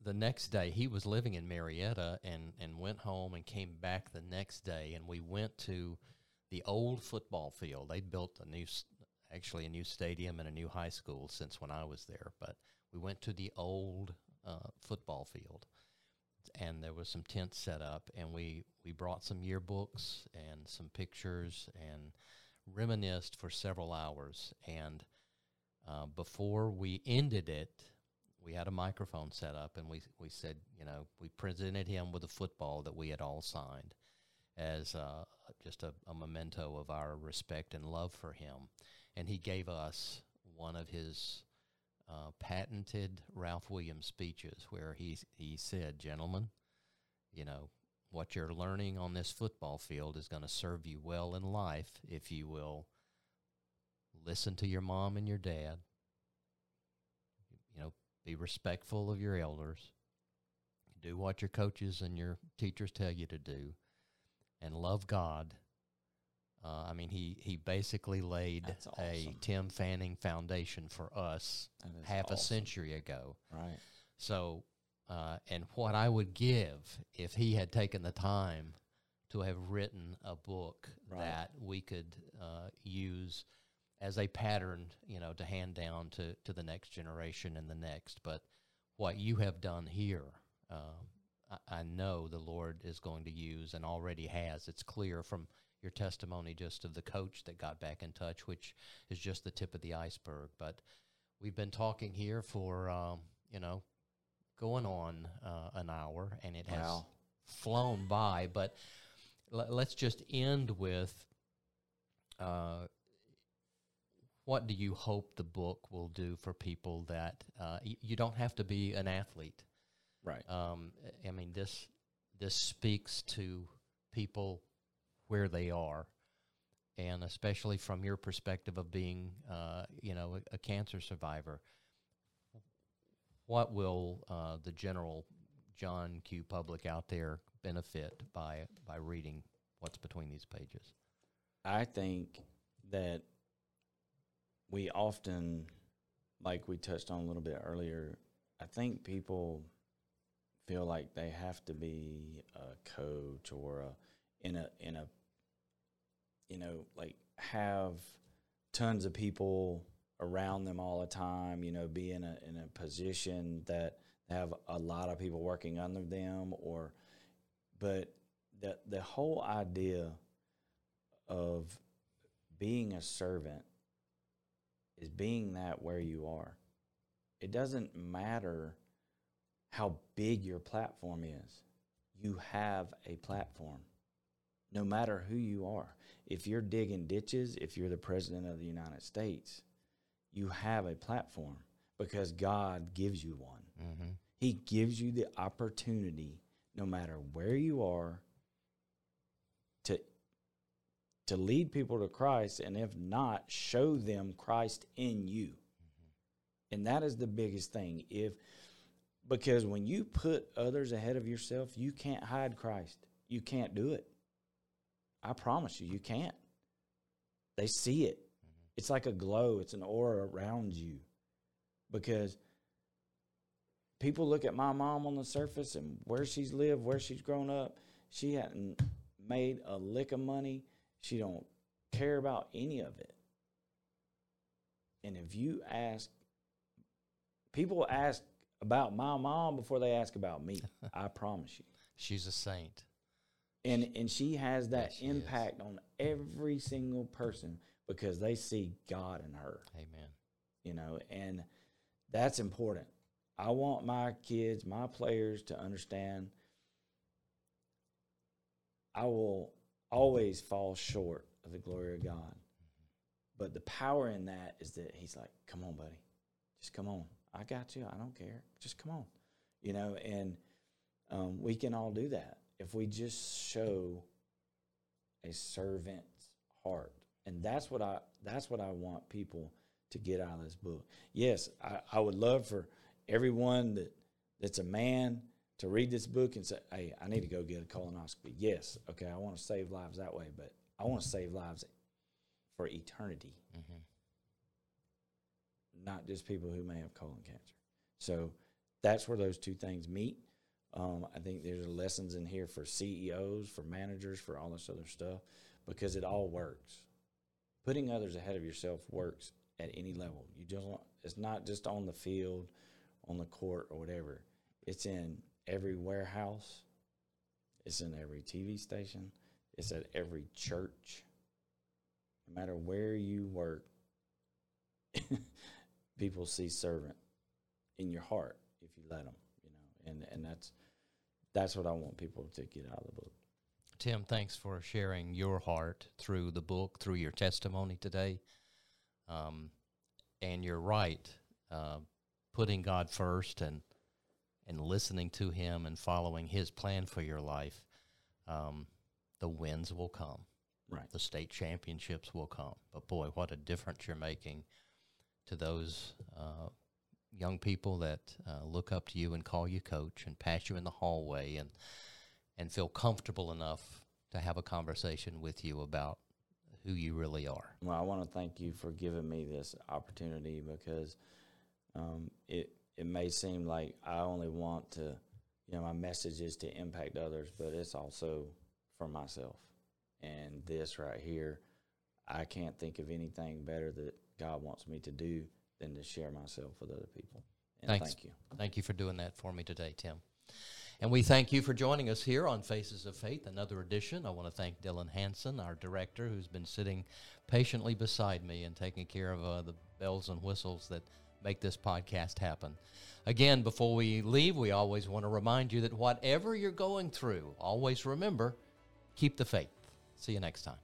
the next day, he was living in Marietta and, and went home and came back the next day. And we went to the old football field. They'd built a new, actually a new stadium and a new high school since when I was there. But we went to the old uh, football field, and there was some tents set up, and we we brought some yearbooks and some pictures and reminisced for several hours. And uh, before we ended it, we had a microphone set up, and we we said, you know, we presented him with a football that we had all signed as uh, just a, a memento of our respect and love for him. And he gave us one of his uh, patented Ralph Williams speeches where he, he said, Gentlemen, you know, what you're learning on this football field is going to serve you well in life if you will listen to your mom and your dad, you know, be respectful of your elders, do what your coaches and your teachers tell you to do, and love God. Uh, I mean, he, he basically laid That's a. Tim Fanning foundation for us half a century ago. Right. So, uh, and what I would give if he had taken the time to have written a book Right. that we could uh, use as a pattern, you know, to hand down to, to the next generation and the next. But what you have done here, uh, I, I know the Lord is going to use and already has. It's clear from your testimony just of the coach that got back in touch, which is just the tip of the iceberg. But we've been talking here for, um, you know, going on uh, an hour, and it has Wow. flown by. But l- let's just end with uh, what do you hope the book will do for people that uh, y- you don't have to be an athlete. Right. Um, I mean, this this speaks to people where they are, and especially from your perspective of being, uh, you know, a, a cancer survivor. What will uh, the general John Q. public out there benefit by by reading what's between these pages? I think that we often, like we touched on a little bit earlier, I think people feel like they have to be a coach or a in a in a you know like have tons of people around them all the time. You know, be in a in a position that have a lot of people working under them, or but the the whole idea of being a servant is being that where you are. It doesn't matter how big your platform is. You have a platform. No matter who you are. If you're digging ditches, if you're the president of the United States, you have a platform because God gives you one. Mm-hmm. He gives you the opportunity, no matter where you are, to to lead people to Christ, and if not, show them Christ in you. And that is the biggest thing. If because when you put others ahead of yourself, you can't hide Christ. You can't do it. I promise you, you can't. They see it. Mm-hmm. It's like a glow, it's an aura around you. Because people look at my mom on the surface and where she's lived, where she's grown up. She hadn't made a lick of money. She don't care about any of it. And if you ask, people ask about my mom before they ask about me. I promise you. She's a saint. And and she has that Yes, she is. impact on every single person because they see God in her Amen. you know, and that's important. I want my kids, my players to understand I will always fall short of the glory of God. But the power in that is that he's like, come on, buddy. Just come on. I got you. I don't care. Just come on. You know, and um, we can all do that if we just show a servant's heart. And that's what I that's what I want people to get out of this book. Yes, I, I would love for everyone that that's a man to read this book and say, "Hey, I need to go get a colonoscopy." Yes, okay, I want to save lives that way, but I want to save lives for eternity, Mm-hmm. not just people who may have colon cancer. So that's where those two things meet. Um, I think there's lessons in here for CEOs, for managers, for all this other stuff, because it all works. Putting others ahead of yourself works at any level. You just want, it's not just on the field, on the court, or whatever. It's in every warehouse. It's in every TV station. It's at every church. No matter where you work, people see servant in your heart if you let them. You know, and and that's that's what I want people to get out of the book. Tim, thanks for sharing your heart through the book, through your testimony today. Um, and you're right, uh, putting God first and and listening to Him and following His plan for your life, um, the wins will come. Right. The state championships will come. But boy, what a difference you're making to those uh, young people that uh, look up to you and call you coach and pass you in the hallway and and feel comfortable enough to have a conversation with you about who you really are. Well, I want to thank you for giving me this opportunity because um, it it may seem like I only want to, you know, my message is to impact others, but it's also for myself. And this right here, I can't think of anything better that God wants me to do than to share myself with other people. And Thanks. thank you. Thank you for doing that for me today, Tim. And we thank you for joining us here on Faces of Faith, another edition. I want to thank Dylan Hanson, our director, who's been sitting patiently beside me and taking care of uh, the bells and whistles that make this podcast happen. Again, before we leave, we always want to remind you that whatever you're going through, always remember keep the faith. See you next time.